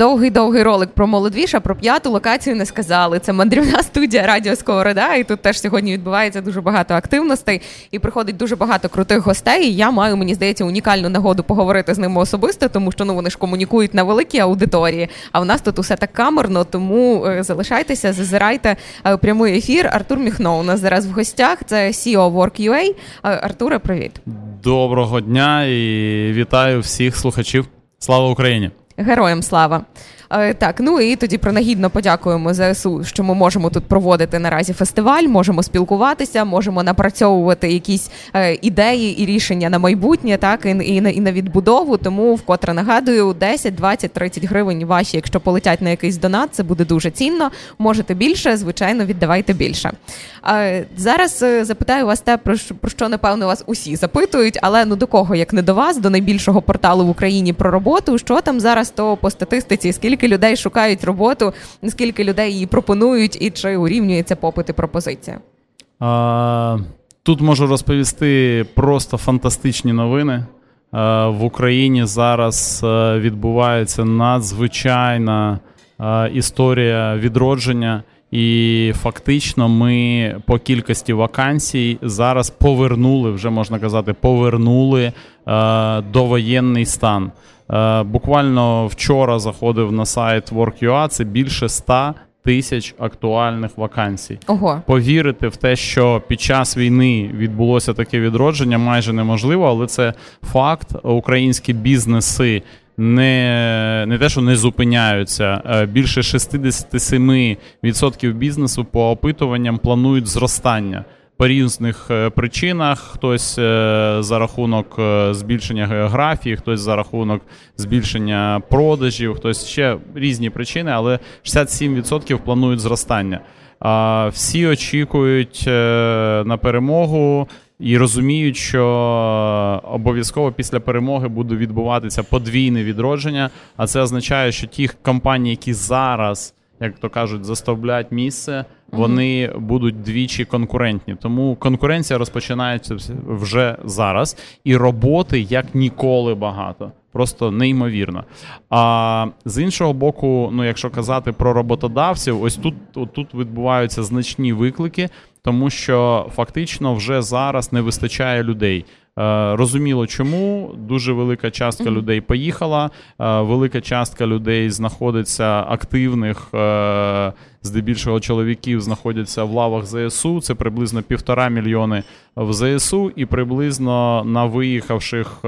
довгий-довгий ролик про молодвіша, про п'яту локацію не сказали. Це мандрівна студія Радіо Сковорода, і тут теж сьогодні відбувається дуже багато активностей і приходить дуже багато крутих гостей. І Я маю, мені здається, унікальну нагоду поговорити з ними особисто, тому що ну вони ж комунікують на великій аудиторії. А в нас тут усе так камерно, тому е, залишайтеся, зазирайте е, прямий ефір. Артур Міхно у нас зараз в гостях. Це CEO Work.ua. Е, Артуре, привіт. Доброго дня і вітаю всіх слухачів. Слава Україні! Героям слава! Е, так, ну і тоді принагідно подякуємо ЗСУ, що ми можемо тут проводити наразі фестиваль, можемо спілкуватися, можемо напрацьовувати якісь е, ідеї і рішення на майбутнє, так і, на і на відбудову. Тому вкотре нагадую, 10, 20, 30 гривень ваші, якщо полетять на якийсь донат, це буде дуже цінно. Можете більше, звичайно, віддавайте більше. Е, зараз запитаю вас те, про що напевно вас усі запитують, але ну до кого як не до вас, до найбільшого порталу в Україні про роботу. Що там зараз то по статистиці? Скільки скільки людей шукають роботу, скільки людей її пропонують, і чи урівнюється попит і пропозиція? А, Тут можу розповісти просто фантастичні новини. В Україні зараз відбувається надзвичайна історія відродження, і фактично ми по кількості вакансій зараз повернули, вже можна казати, повернули довоєнний стан. Е, буквально вчора заходив на сайт Work.ua, це більше 100 тисяч актуальних вакансій. Ого. Повірити в те, що під час війни відбулося таке відродження, майже неможливо, але це факт. Українські бізнеси. Не не те, що не зупиняються. Е, більше 67% бізнесу по опитуванням планують зростання по різних е, причинах. Хтось е, за рахунок е, збільшення географії, хтось за рахунок збільшення продажів, хтось ще різні причини, але 67% планують зростання. Всі очікують на перемогу. І розуміють, що обов'язково після перемоги буде відбуватися подвійне відродження. А це означає, що ті компанії, які зараз, як то кажуть, заставлять місце вони будуть двічі конкурентні. Тому конкуренція розпочинається вже зараз, і роботи як ніколи багато. Просто неймовірно. А з іншого боку, ну якщо казати про роботодавців, ось тут тут відбуваються значні виклики, тому що фактично вже зараз не вистачає людей. Е, розуміло, чому дуже велика частка mm-hmm. людей поїхала, е, велика частка людей знаходиться активних, е, здебільшого чоловіків знаходяться в лавах ЗСУ. Це приблизно півтора мільйони в ЗСУ, і приблизно на виїхавших,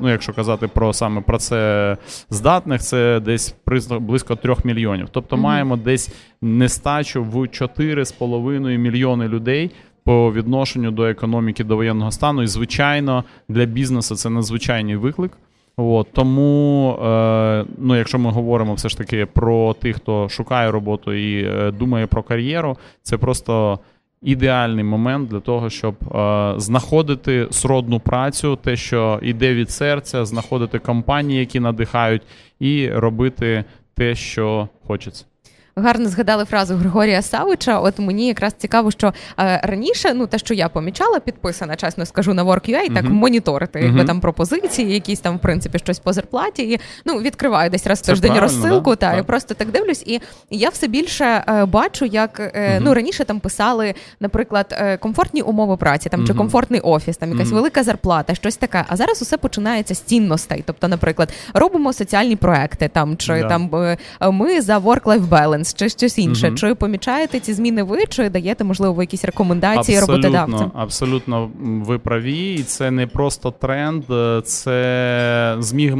ну якщо казати про саме про це здатних, це десь близько трьох мільйонів. Тобто mm-hmm. маємо десь нестачу в 4,5 мільйони людей по відношенню до економіки до воєнного стану. І, звичайно, для бізнесу це надзвичайний виклик. От, Тому, е, ну, якщо ми говоримо все ж таки про тих, хто шукає роботу і е, думає про кар'єру, це просто ідеальний момент для того, щоб е, знаходити сродну працю, те, що йде від серця, знаходити компанії, які надихають, і робити те, що хочеться гарно згадали фразу Григорія Савича. От мені якраз цікаво, що е, раніше, ну те, що я помічала, підписана, чесно скажу, на Work.ua, uh-huh. так моніторити, uh-huh. якби там пропозиції, якісь там в принципі щось по зарплаті. І ну відкриваю десь раз в тиждень розсилку, да? та так. і просто так дивлюсь. І я все більше е, бачу, як е, ну раніше там писали, наприклад, е, комфортні умови праці, там чи комфортний офіс, там якась велика зарплата, щось таке. А зараз усе починається з цінностей. Тобто, наприклад, робимо соціальні проекти там чи yeah. там е, ми за work-life balance, Balance чи щось інше. Угу. Чи помічаєте ці зміни ви, чи даєте, можливо, якісь рекомендації абсолютно, роботодавцям? Абсолютно ви праві, і це не просто тренд, це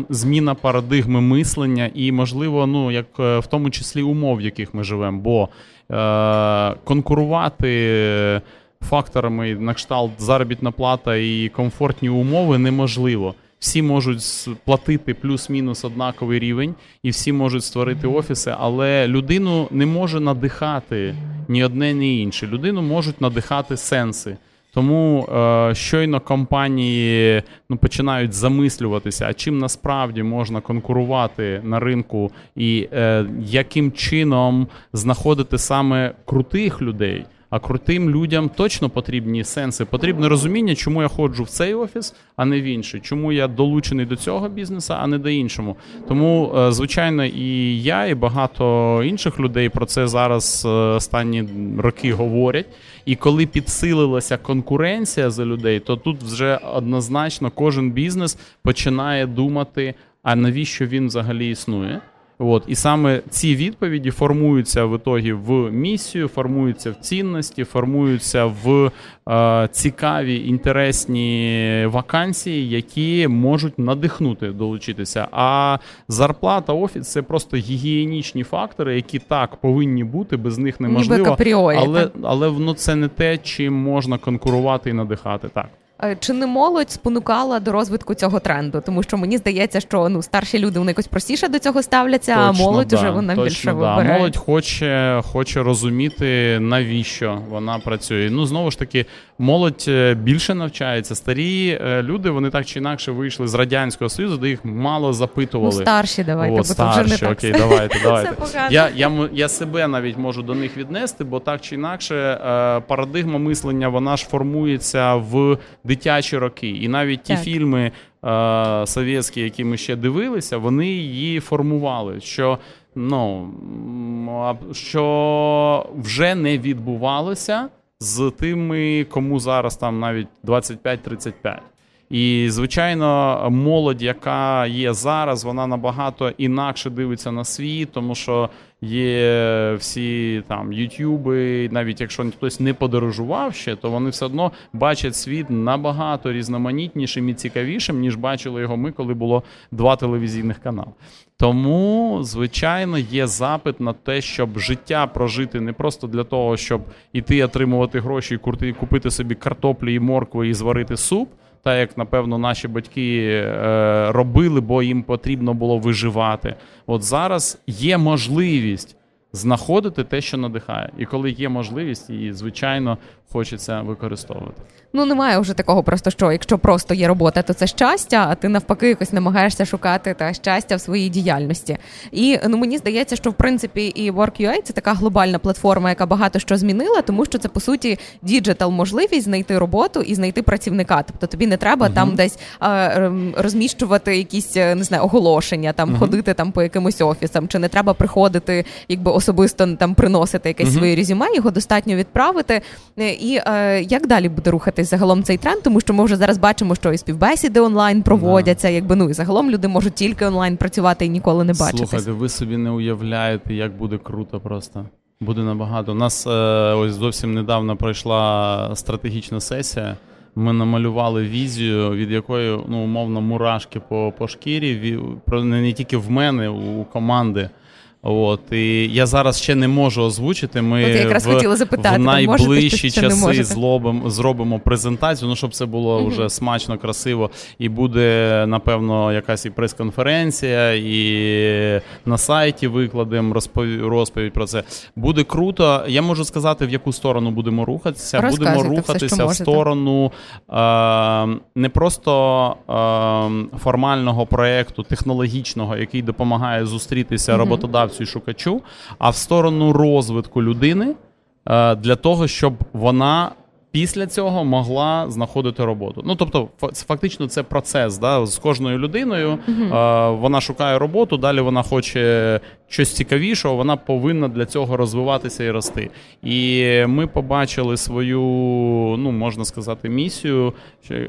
зміна парадигми мислення і, можливо, ну як е, в тому числі умов, в яких ми живемо. Бо е, конкурувати. Факторами на кшталт заробітна плата і комфортні умови неможливо всі можуть платити плюс-мінус однаковий рівень, і всі можуть створити офіси, але людину не може надихати ні одне, ні інше. Людину можуть надихати сенси. Тому е, щойно компанії ну, починають замислюватися, а чим насправді можна конкурувати на ринку, і е, яким чином знаходити саме крутих людей А крутим людям точно потрібні сенси. Потрібне розуміння, чому я ходжу в цей офіс, а не в інший. Чому я долучений до цього бізнесу, а не до іншому. Тому, е, звичайно, і я, і багато інших людей про це зараз е, останні роки говорять. І коли підсилилася конкуренція за людей, то тут вже однозначно кожен бізнес починає думати, а навіщо він взагалі існує. От і саме ці відповіді формуються в ітогі в місію, формуються в цінності, формуються в е, цікаві інтересні вакансії, які можуть надихнути долучитися. А зарплата офіс це просто гігієнічні фактори, які так повинні бути, без них неможливо. Ніби але але ну, це не те, чим можна конкурувати і надихати. Так. Е, чи не молодь спонукала до розвитку цього тренду? Тому що мені здається, що ну старші люди вони якось простіше до цього ставляться, точно, а молодь да, уже вона точно, більше да. вибирає. Молодь хоче хоче розуміти, навіщо вона працює. Ну знову ж таки, молодь е, більше навчається. Старі е, люди вони так чи інакше вийшли з радянського союзу, де їх мало запитували. Ну, Старші давайте, О, бо старші, вже не окей, давайте, давайте. Я, я, я себе навіть можу до них віднести, бо так чи інакше парадигма мислення вона ж формується в дитячі роки. І навіть ті так. фільми е, совєтські, які ми ще дивилися, вони її формували. Що ну, що вже не відбувалося з тими, кому зараз там навіть 25-35. І, звичайно, молодь, яка є зараз, вона набагато інакше дивиться на світ, тому що є всі там ютюби, навіть якщо хтось не подорожував ще, то вони все одно бачать світ набагато різноманітнішим і цікавішим, ніж бачили його ми, коли було два телевізійних канали. Тому, звичайно, є запит на те, щоб життя прожити не просто для того, щоб іти отримувати гроші і купити собі картоплі і моркви і зварити суп так як напевно наші батьки е, робили, бо їм потрібно було виживати. От зараз є можливість знаходити те, що надихає, і коли є можливість, її звичайно хочеться використовувати. Ну немає вже такого, просто що якщо просто є робота, то це щастя, а ти навпаки якось намагаєшся шукати та щастя в своїй діяльності. І ну мені здається, що в принципі і Work.ua – це така глобальна платформа, яка багато що змінила, тому що це по суті digital можливість знайти роботу і знайти працівника. Тобто тобі не треба uh там десь а, розміщувати якісь е, не знаю оголошення, там uh ходити там по якимось офісам, чи не треба приходити, якби особисто там приносити якесь uh своє резюме, його достатньо відправити. І е, як далі буде рухатись загалом цей тренд? Тому що ми вже зараз бачимо, що і співбесіди онлайн проводяться, yeah. якби ну і загалом люди можуть тільки онлайн працювати і ніколи не бачитись. Слухайте, ви собі не уявляєте, як буде круто просто. Буде набагато. У нас е, ось зовсім недавно пройшла стратегічна сесія. Ми намалювали візію, від якої ну умовно мурашки по по шкірі. не тільки в мене, у команди. От і я зараз ще не можу озвучити. Ми От я якраз в, хотіла запитати, в найближчі можете, часи зробимо, зробимо презентацію. Ну щоб це було mm вже смачно, красиво. І буде напевно якась і прес-конференція, і на сайті викладемо розповідь, розповідь про це. Буде круто. Я можу сказати, в яку сторону будемо рухатися. Будемо рухатися все, в сторону е, не просто е, формального проекту технологічного, який допомагає зустрітися mm роботодавцю реалізацію шукачу, а в сторону розвитку людини е, для того, щоб вона. Після цього могла знаходити роботу. Ну тобто, фактично, це процес да, з кожною людиною. Uh-huh. Вона шукає роботу, далі вона хоче щось цікавішого. Вона повинна для цього розвиватися і рости. І ми побачили свою, ну можна сказати, місію.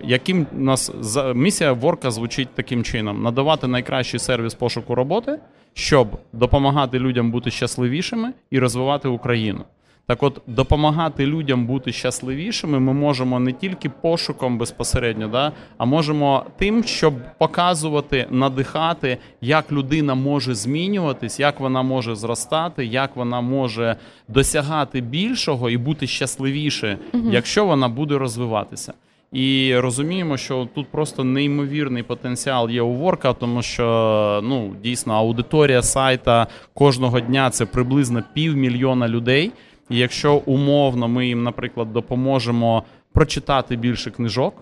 Яким нас місія Ворка звучить таким чином: надавати найкращий сервіс пошуку роботи щоб допомагати людям бути щасливішими і розвивати Україну. Так, от допомагати людям бути щасливішими, ми можемо не тільки пошуком безпосередньо, да, а можемо тим, щоб показувати, надихати, як людина може змінюватись, як вона може зростати, як вона може досягати більшого і бути щасливіше, угу. якщо вона буде розвиватися. І розуміємо, що тут просто неймовірний потенціал є у Ворка, тому що ну дійсно аудиторія сайта кожного дня це приблизно півмільйона людей. І якщо умовно ми їм, наприклад, допоможемо прочитати більше книжок.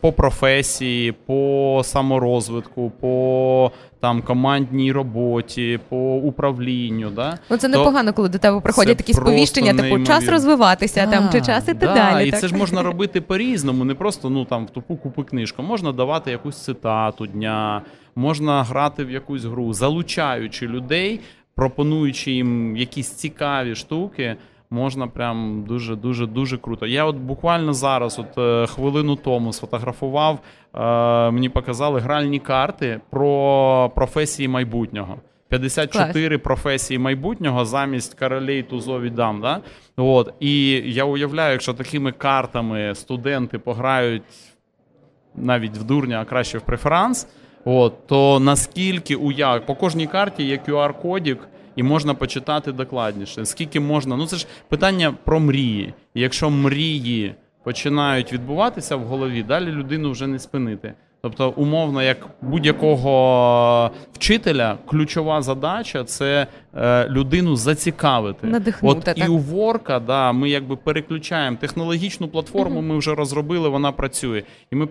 по професії, по саморозвитку, по там командній роботі, по управлінню. Да? Ну це непогано, коли до тебе приходять такі сповіщення, типу час розвиватися да, там чи час іти да, далі. І так? це ж можна робити по-різному, не просто ну там в тупу купи книжку. Можна давати якусь цитату дня, можна грати в якусь гру, залучаючи людей, пропонуючи їм якісь цікаві штуки можна прям дуже дуже дуже круто. Я от буквально зараз, от е, хвилину тому, сфотографував. Е, мені показали гральні карти про професії майбутнього. 54 Клас. професії майбутнього замість королей тузові дам. Да? От. І я уявляю, якщо такими картами студенти пограють навіть в дурня, а краще в преферанс, от, то наскільки уяв... по кожній карті є QR-кодік і можна почитати докладніше. Скільки можна? Ну це ж питання про мрії. І якщо мрії починають відбуватися в голові, далі людину вже не спинити. Тобто, умовно, як будь-якого вчителя, ключова задача це е, людину зацікавити. Надихнути, От так. і у Ворка, да, ми якби переключаємо технологічну платформу. Ми вже розробили, вона працює, і ми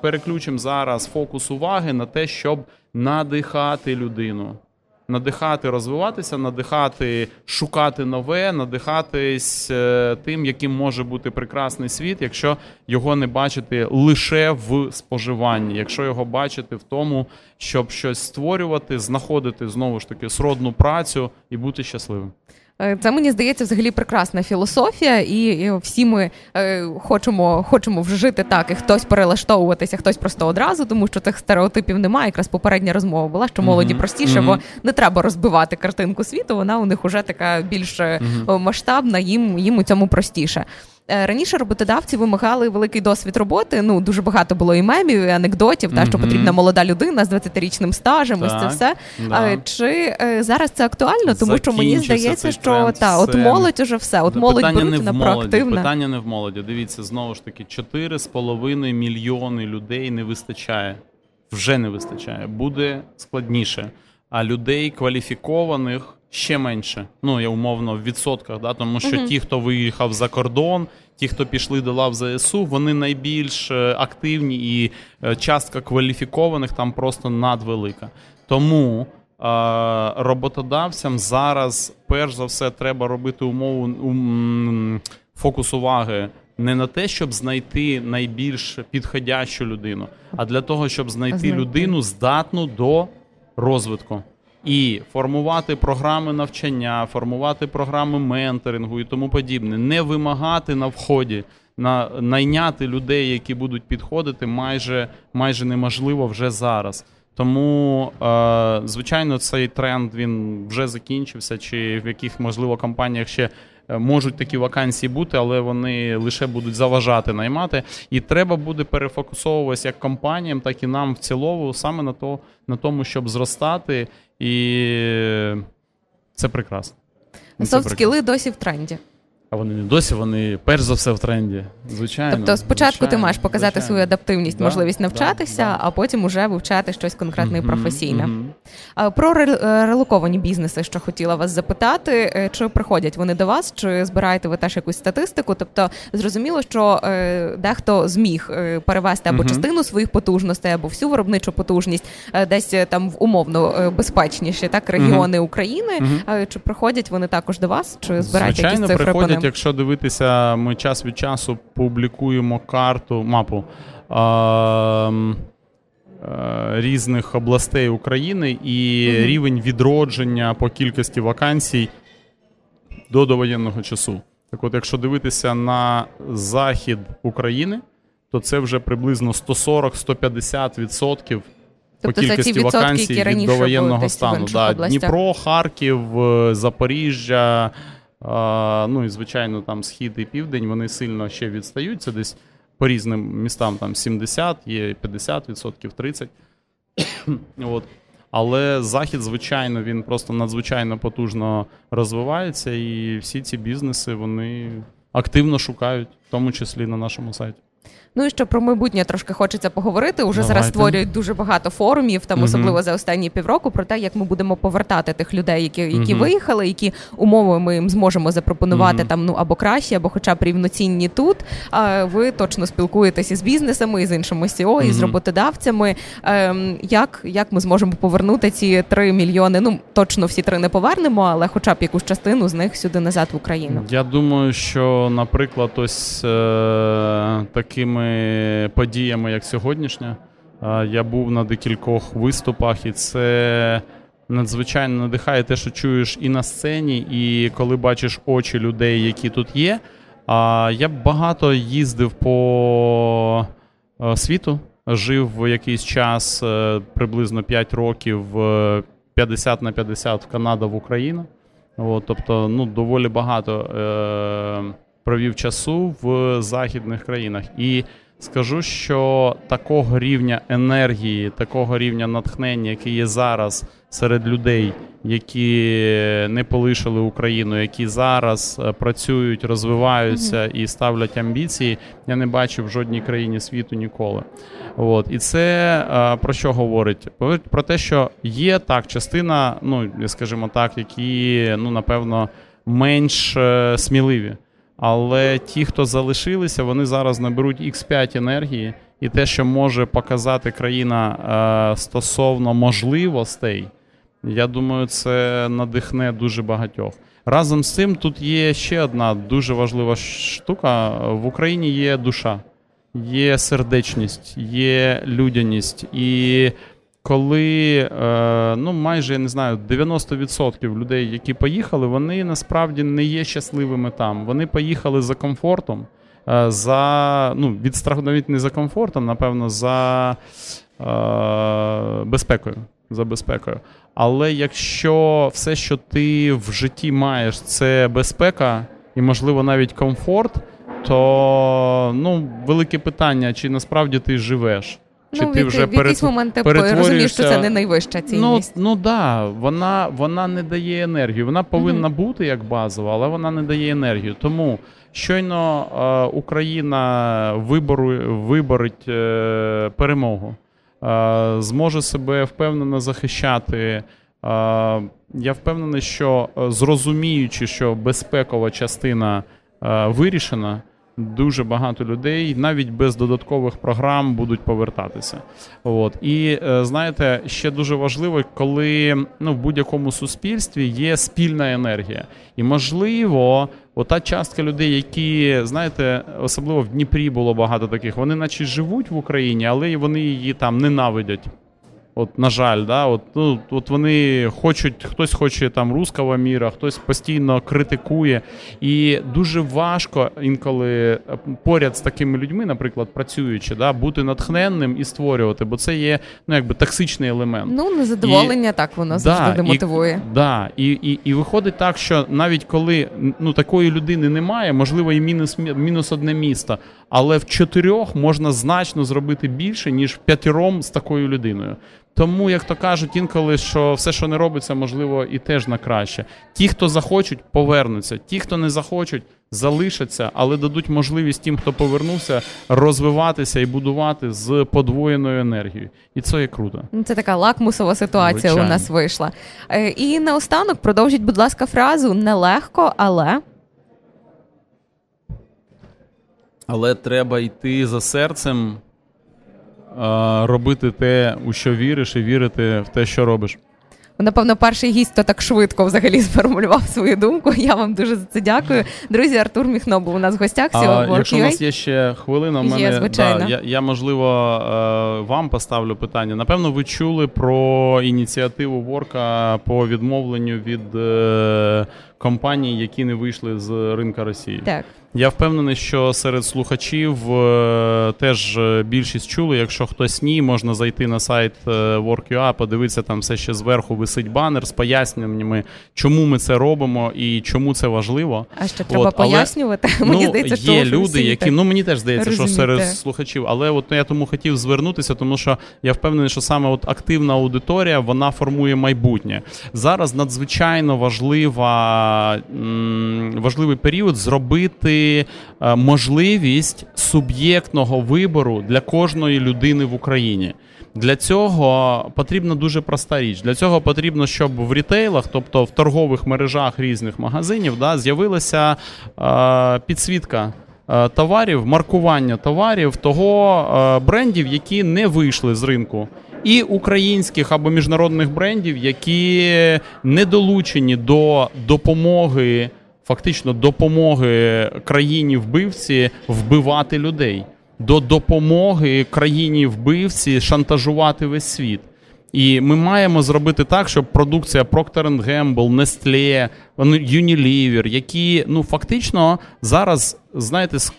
переключимо зараз фокус уваги на те, щоб надихати людину надихати, розвиватися, надихати, шукати нове, надихатись е, тим, яким може бути прекрасний світ, якщо його не бачити лише в споживанні, якщо його бачити в тому, щоб щось створювати, знаходити знову ж таки сродну працю і бути щасливим. Е, це мені здається взагалі прекрасна філософія, і всі ми е, хочемо хочемо вже жити так, і хтось перелаштовуватися, хтось просто одразу, тому що цих стереотипів немає. Якраз попередня розмова була, що молоді простіше, бо не треба розбивати картинку світу. Вона у них уже така більш mm-hmm. масштабна, їм їм у цьому простіше. Е, раніше роботодавці вимагали великий досвід роботи. Ну дуже багато було і мемів, і анекдотів, та що потрібна молода людина з 20-річним стажем. Так, ось це все. Да. Чи е, зараз це актуально? Тому що мені здається, що та от молодь уже все. От молодь питання беруть на проактивне. Питання не в молоді. Дивіться знову ж таки: 4,5 мільйони людей не вистачає. Вже не вистачає. Буде складніше. А людей кваліфікованих ще менше. Ну я умовно в відсотках, да, тому що uh-huh. ті, хто виїхав за кордон, ті, хто пішли до лав ЗСУ, вони найбільш е, активні і е, частка кваліфікованих там просто надвелика. Тому. Роботодавцям зараз, перш за все, треба робити умову фокус уваги не на те, щоб знайти найбільш підходящу людину, а для того, щоб знайти. людину здатну до розвитку. І формувати програми навчання, формувати програми менторингу і тому подібне, не вимагати на вході, на найняти людей, які будуть підходити, майже майже неможливо вже зараз. Тому, е, звичайно, цей тренд він вже закінчився, чи в яких можливо компаніях ще Е, можуть такі вакансії бути, але вони лише будуть заважати наймати. І треба буде перефокусовуватися як компаніям, так і нам в цілому саме на то, на тому, щоб зростати, і це прекрасно. Софт скіли досі в тренді. А вони не досі, вони перш за все в тренді. Звичайно. Тобто, спочатку звичайно, ти маєш показати звичайно. свою адаптивність, да, можливість навчатися, да, да. а потім уже вивчати щось конкретне і професійне. Mm-hmm. Про е, релоковані бізнеси, що хотіла вас запитати, е, чи приходять вони до вас, чи збираєте ви теж якусь статистику? Тобто, зрозуміло, що е, дехто зміг перевести або mm-hmm. частину своїх потужностей, або всю виробничу потужність, десь там в умовно безпечніші так регіони mm-hmm. України. Чи приходять вони також до вас? Чи збираєте Звичайно, якісь цифри? Приходять, якщо дивитися, ми час від часу публікуємо карту, мапу а, різних областей України і mm рівень відродження по кількості вакансій до довоєнного часу. Так от, якщо дивитися на захід України, то це вже приблизно 140-150% Тобто по кількості вакансій від довоєнного стану. Да. Дніпро, Харків, е, Запоріжжя. Ну і звичайно, там схід і південь вони сильно ще відстають. Це десь по різним містам там 70, є 50%, 30%. От. Але захід, звичайно, він просто надзвичайно потужно розвивається, і всі ці бізнеси вони активно шукають, в тому числі на нашому сайті. Ну і що про майбутнє трошки хочеться поговорити. Уже Давайте. зараз створюють дуже багато форумів, там особливо uh за останні півроку, про те, як ми будемо повертати тих людей, які які uh виїхали, які умови ми їм зможемо запропонувати uh там ну або краще, або хоча б рівноцінні тут. А ви точно спілкуєтеся з бізнесами, з іншими СІО, і з роботодавцями. Ем, Як як ми зможемо повернути ці 3 мільйони? Ну точно всі три не повернемо, але хоча б якусь частину з них сюди назад в Україну. Я думаю, що, наприклад, ось е- такими подіями, як сьогоднішня, е- я був на декількох виступах, і це. Надзвичайно надихає те, що чуєш і на сцені, і коли бачиш очі людей, які тут є. А я багато їздив по е, світу, жив в якийсь час е, приблизно 5 років 50 на 50 в Канада в Україну. От, Тобто, ну, доволі багато е, провів часу в західних країнах. І скажу, що такого рівня енергії, такого рівня натхнення, яке є зараз серед людей, які не полишили Україну, які зараз е, працюють, розвиваються mm-hmm. і ставлять амбіції, я не бачив в жодній країні світу ніколи. От і це е, про що говорить? Говорить про те, що є так частина, ну скажімо так, які ну напевно менш е, сміливі. Але ті, хто залишилися, вони зараз наберуть X5 енергії, і те, що може показати країна е, стосовно можливостей, я думаю, це надихне дуже багатьох. Разом з цим тут є ще одна дуже важлива штука: в Україні є душа, є сердечність, є людяність. І коли е, ну майже я не знаю 90% людей, які поїхали, вони насправді не є щасливими там. Вони поїхали за комфортом, е, за ну від страху навіть не за комфортом, напевно, за е, безпекою. За безпекою. Але якщо все, що ти в житті маєш, це безпека і, можливо, навіть комфорт, то ну, велике питання, чи насправді ти живеш. Чи ну, ти вже в якийсь момент ти розумієш, що це не найвища ну, цінність. Ну ну да, вона вона не дає енергію. Вона повинна mm-hmm. бути як базова, але вона не дає енергію. Тому щойно е, Україна вибору, виборить е, перемогу, е, зможе себе впевнено захищати. Е, я впевнений, що е, зрозуміючи, що безпекова частина е, вирішена. Дуже багато людей навіть без додаткових програм будуть повертатися. От і е, знаєте, ще дуже важливо, коли ну в будь-якому суспільстві є спільна енергія, і можливо, ота частка людей, які знаєте, особливо в Дніпрі було багато таких. Вони, наче живуть в Україні, але вони її там ненавидять. От, на жаль, да, от ну от вони хочуть, хтось хоче там руского міра, хтось постійно критикує. І дуже важко інколи е, поряд з такими людьми, наприклад, працюючи, да, бути натхненним і створювати, бо це є ну якби токсичний елемент. Ну незадоволення і, так воно завжди да, демотивує. І, да, і, і, і виходить так, що навіть коли ну такої людини немає, можливо, і мінус мінус одне місто, але в чотирьох можна значно зробити більше ніж в п'ятіром з такою людиною. Тому, як то кажуть, інколи що все, що не робиться, можливо, і теж на краще. Ті, хто захочуть, повернуться. Ті, хто не захочуть, залишаться, але дадуть можливість тим, хто повернувся, розвиватися і будувати з подвоєною енергією. І це є круто. Ну, це така лакмусова ситуація. Звичайно. У нас вийшла. Е, і наостанок продовжіть, будь ласка, фразу нелегко, але. Але треба йти за серцем робити те, у що віриш, і вірити в те, що робиш. Напевно, перший гість, хто так швидко взагалі сформулював свою думку. Я вам дуже за це дякую. Друзі, Артур Міхно був у нас в гостях. А, Якщо у нас є ще хвилина, в мене звичайно. Да, я, я можливо е, вам поставлю питання. Напевно, ви чули про ініціативу Ворка по відмовленню від е, компаній, які не вийшли з ринка Росії. Так. Я впевнений, що серед слухачів е, теж е, більшість чули. Якщо хтось ні, можна зайти на сайт е, Work.ua, подивитися там все ще зверху висить банер з поясненнями, чому ми це робимо і чому це важливо. А ще треба от, пояснювати. Але, мені ну, здається, що є люди, які ну мені теж здається, розумієте. що серед слухачів, але от я тому хотів звернутися, тому що я впевнений, що саме от активна аудиторія вона формує майбутнє. Зараз надзвичайно важлива важливий період зробити е, можливість суб'єктного вибору для кожної людини в Україні. Для цього потрібна дуже проста річ. Для цього потрібно, щоб в рітейлах, тобто в торгових мережах різних магазинів, да, з'явилася е, підсвітка е, товарів, маркування товарів того е, брендів, які не вийшли з ринку. І українських або міжнародних брендів, які не долучені до допомоги, фактично допомоги країні вбивці вбивати людей до допомоги країні вбивці шантажувати весь світ. І ми маємо зробити так, щоб продукція Procter Gamble, Nestle, Unilever, які ну фактично зараз, знаєте, з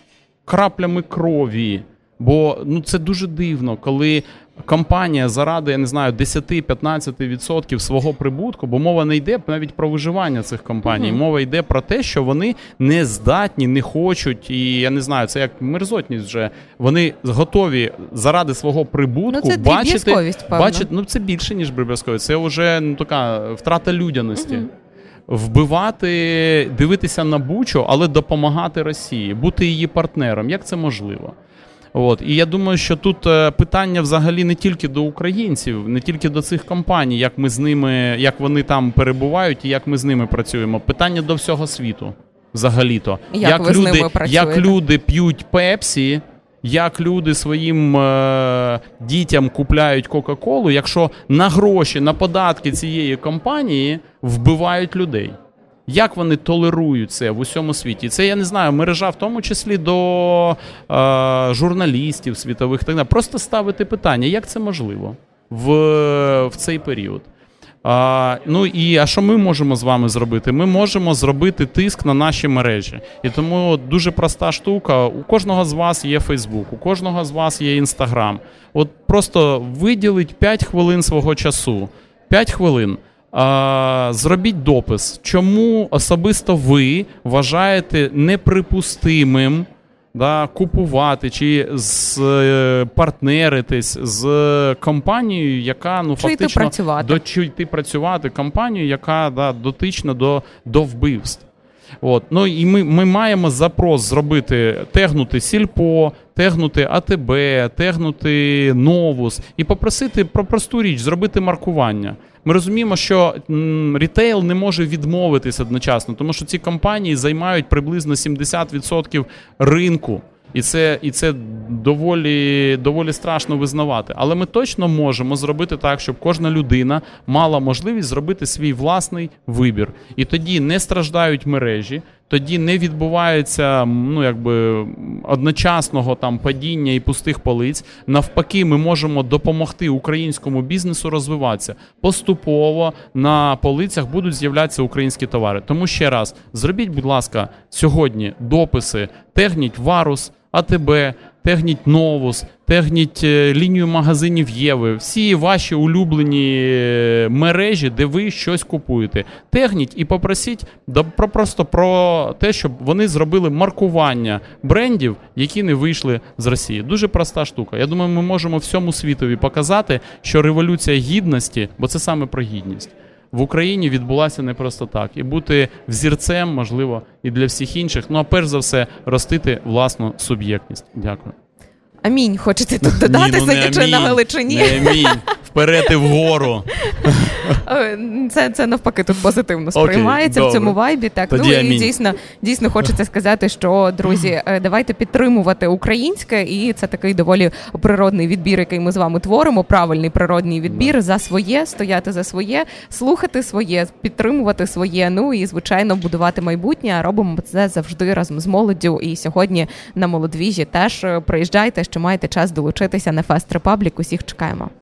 краплями крові. Бо ну це дуже дивно, коли компанія заради, я не знаю, 10-15% свого прибутку, бо мова не йде навіть про виживання цих компаній. uh Мова йде про те, що вони не здатні, не хочуть, і я не знаю, це як мерзотність вже. Вони готові заради свого прибутку ну, це бачити, бачити, ну це більше ніж бриб'язковість. Це вже ну така втрата людяності. uh Вбивати, дивитися на Бучу, але допомагати Росії, бути її партнером. Як це можливо? От і я думаю, що тут е, питання взагалі не тільки до українців, не тільки до цих компаній, як ми з ними, як вони там перебувають і як ми з ними працюємо. Питання до всього світу, взагалі-то, як, як ви люди, з ними працюєте? як люди п'ють пепсі. Як люди своїм е, дітям купляють Кока-Колу, якщо на гроші на податки цієї компанії вбивають людей? Як вони толерують це в усьому світі? Це я не знаю, мережа в тому числі до е, журналістів світових так Просто ставити питання, як це можливо в в цей період. А, Ну і а що ми можемо з вами зробити? Ми можемо зробити тиск на наші мережі. І тому дуже проста штука. У кожного з вас є Фейсбук, у кожного з вас є Інстаграм. От просто виділить 5 хвилин свого часу. 5 хвилин. Зробіть допис, чому особисто ви вважаєте неприпустимим да, купувати чи з е, партнеритись з компанією, яка ну чи фактично працювати. до чи йти працювати компанією, яка да, дотична до, до вбивств. От. Ну і ми ми маємо запрос зробити, тегнути сільпо, тегнути АТБ, тегнути новус і попросити про просту річ зробити маркування. Ми розуміємо, що рітейл не може відмовитись одночасно, тому що ці компанії займають приблизно 70% ринку. І це і це доволі доволі страшно визнавати. Але ми точно можемо зробити так, щоб кожна людина мала можливість зробити свій власний вибір. І тоді не страждають мережі, тоді не відбувається ну якби одночасного там падіння і пустих полиць. Навпаки, ми можемо допомогти українському бізнесу розвиватися. Поступово на полицях будуть з'являтися українські товари. Тому ще раз зробіть, будь ласка, сьогодні дописи, техніть варус. АТБ, тегніть Новус, тегніть е, лінію магазинів Єви, всі ваші улюблені е, мережі, де ви щось купуєте. Тегніть і попросіть про просто про те, щоб вони зробили маркування брендів, які не вийшли з Росії. Дуже проста штука. Я думаю, ми можемо всьому світові показати, що революція гідності, бо це саме про гідність в Україні відбулася не просто так, і бути взірцем, можливо, і для всіх інших. Ну а перш за все, ростити власну суб'єктність. Дякую. Амінь. Хочете тут додати, Ні, ну, сидячи на Галичині? Не амінь. Вперед і вгору. Е, це це навпаки тут позитивно сприймається Окей, в цьому вайбі. Так Тоді ну амінь. і дійсно дійсно хочеться сказати, що друзі, е, давайте підтримувати українське, і це такий доволі природний відбір, який ми з вами творимо. Правильний природний відбір за своє, стояти за своє, слухати своє, підтримувати своє. Ну і звичайно будувати майбутнє. Робимо це завжди разом з молоддю. І сьогодні на молодвіжі теж е, приїжджайте, що маєте час долучитися на Fest Republic. Усіх чекаємо.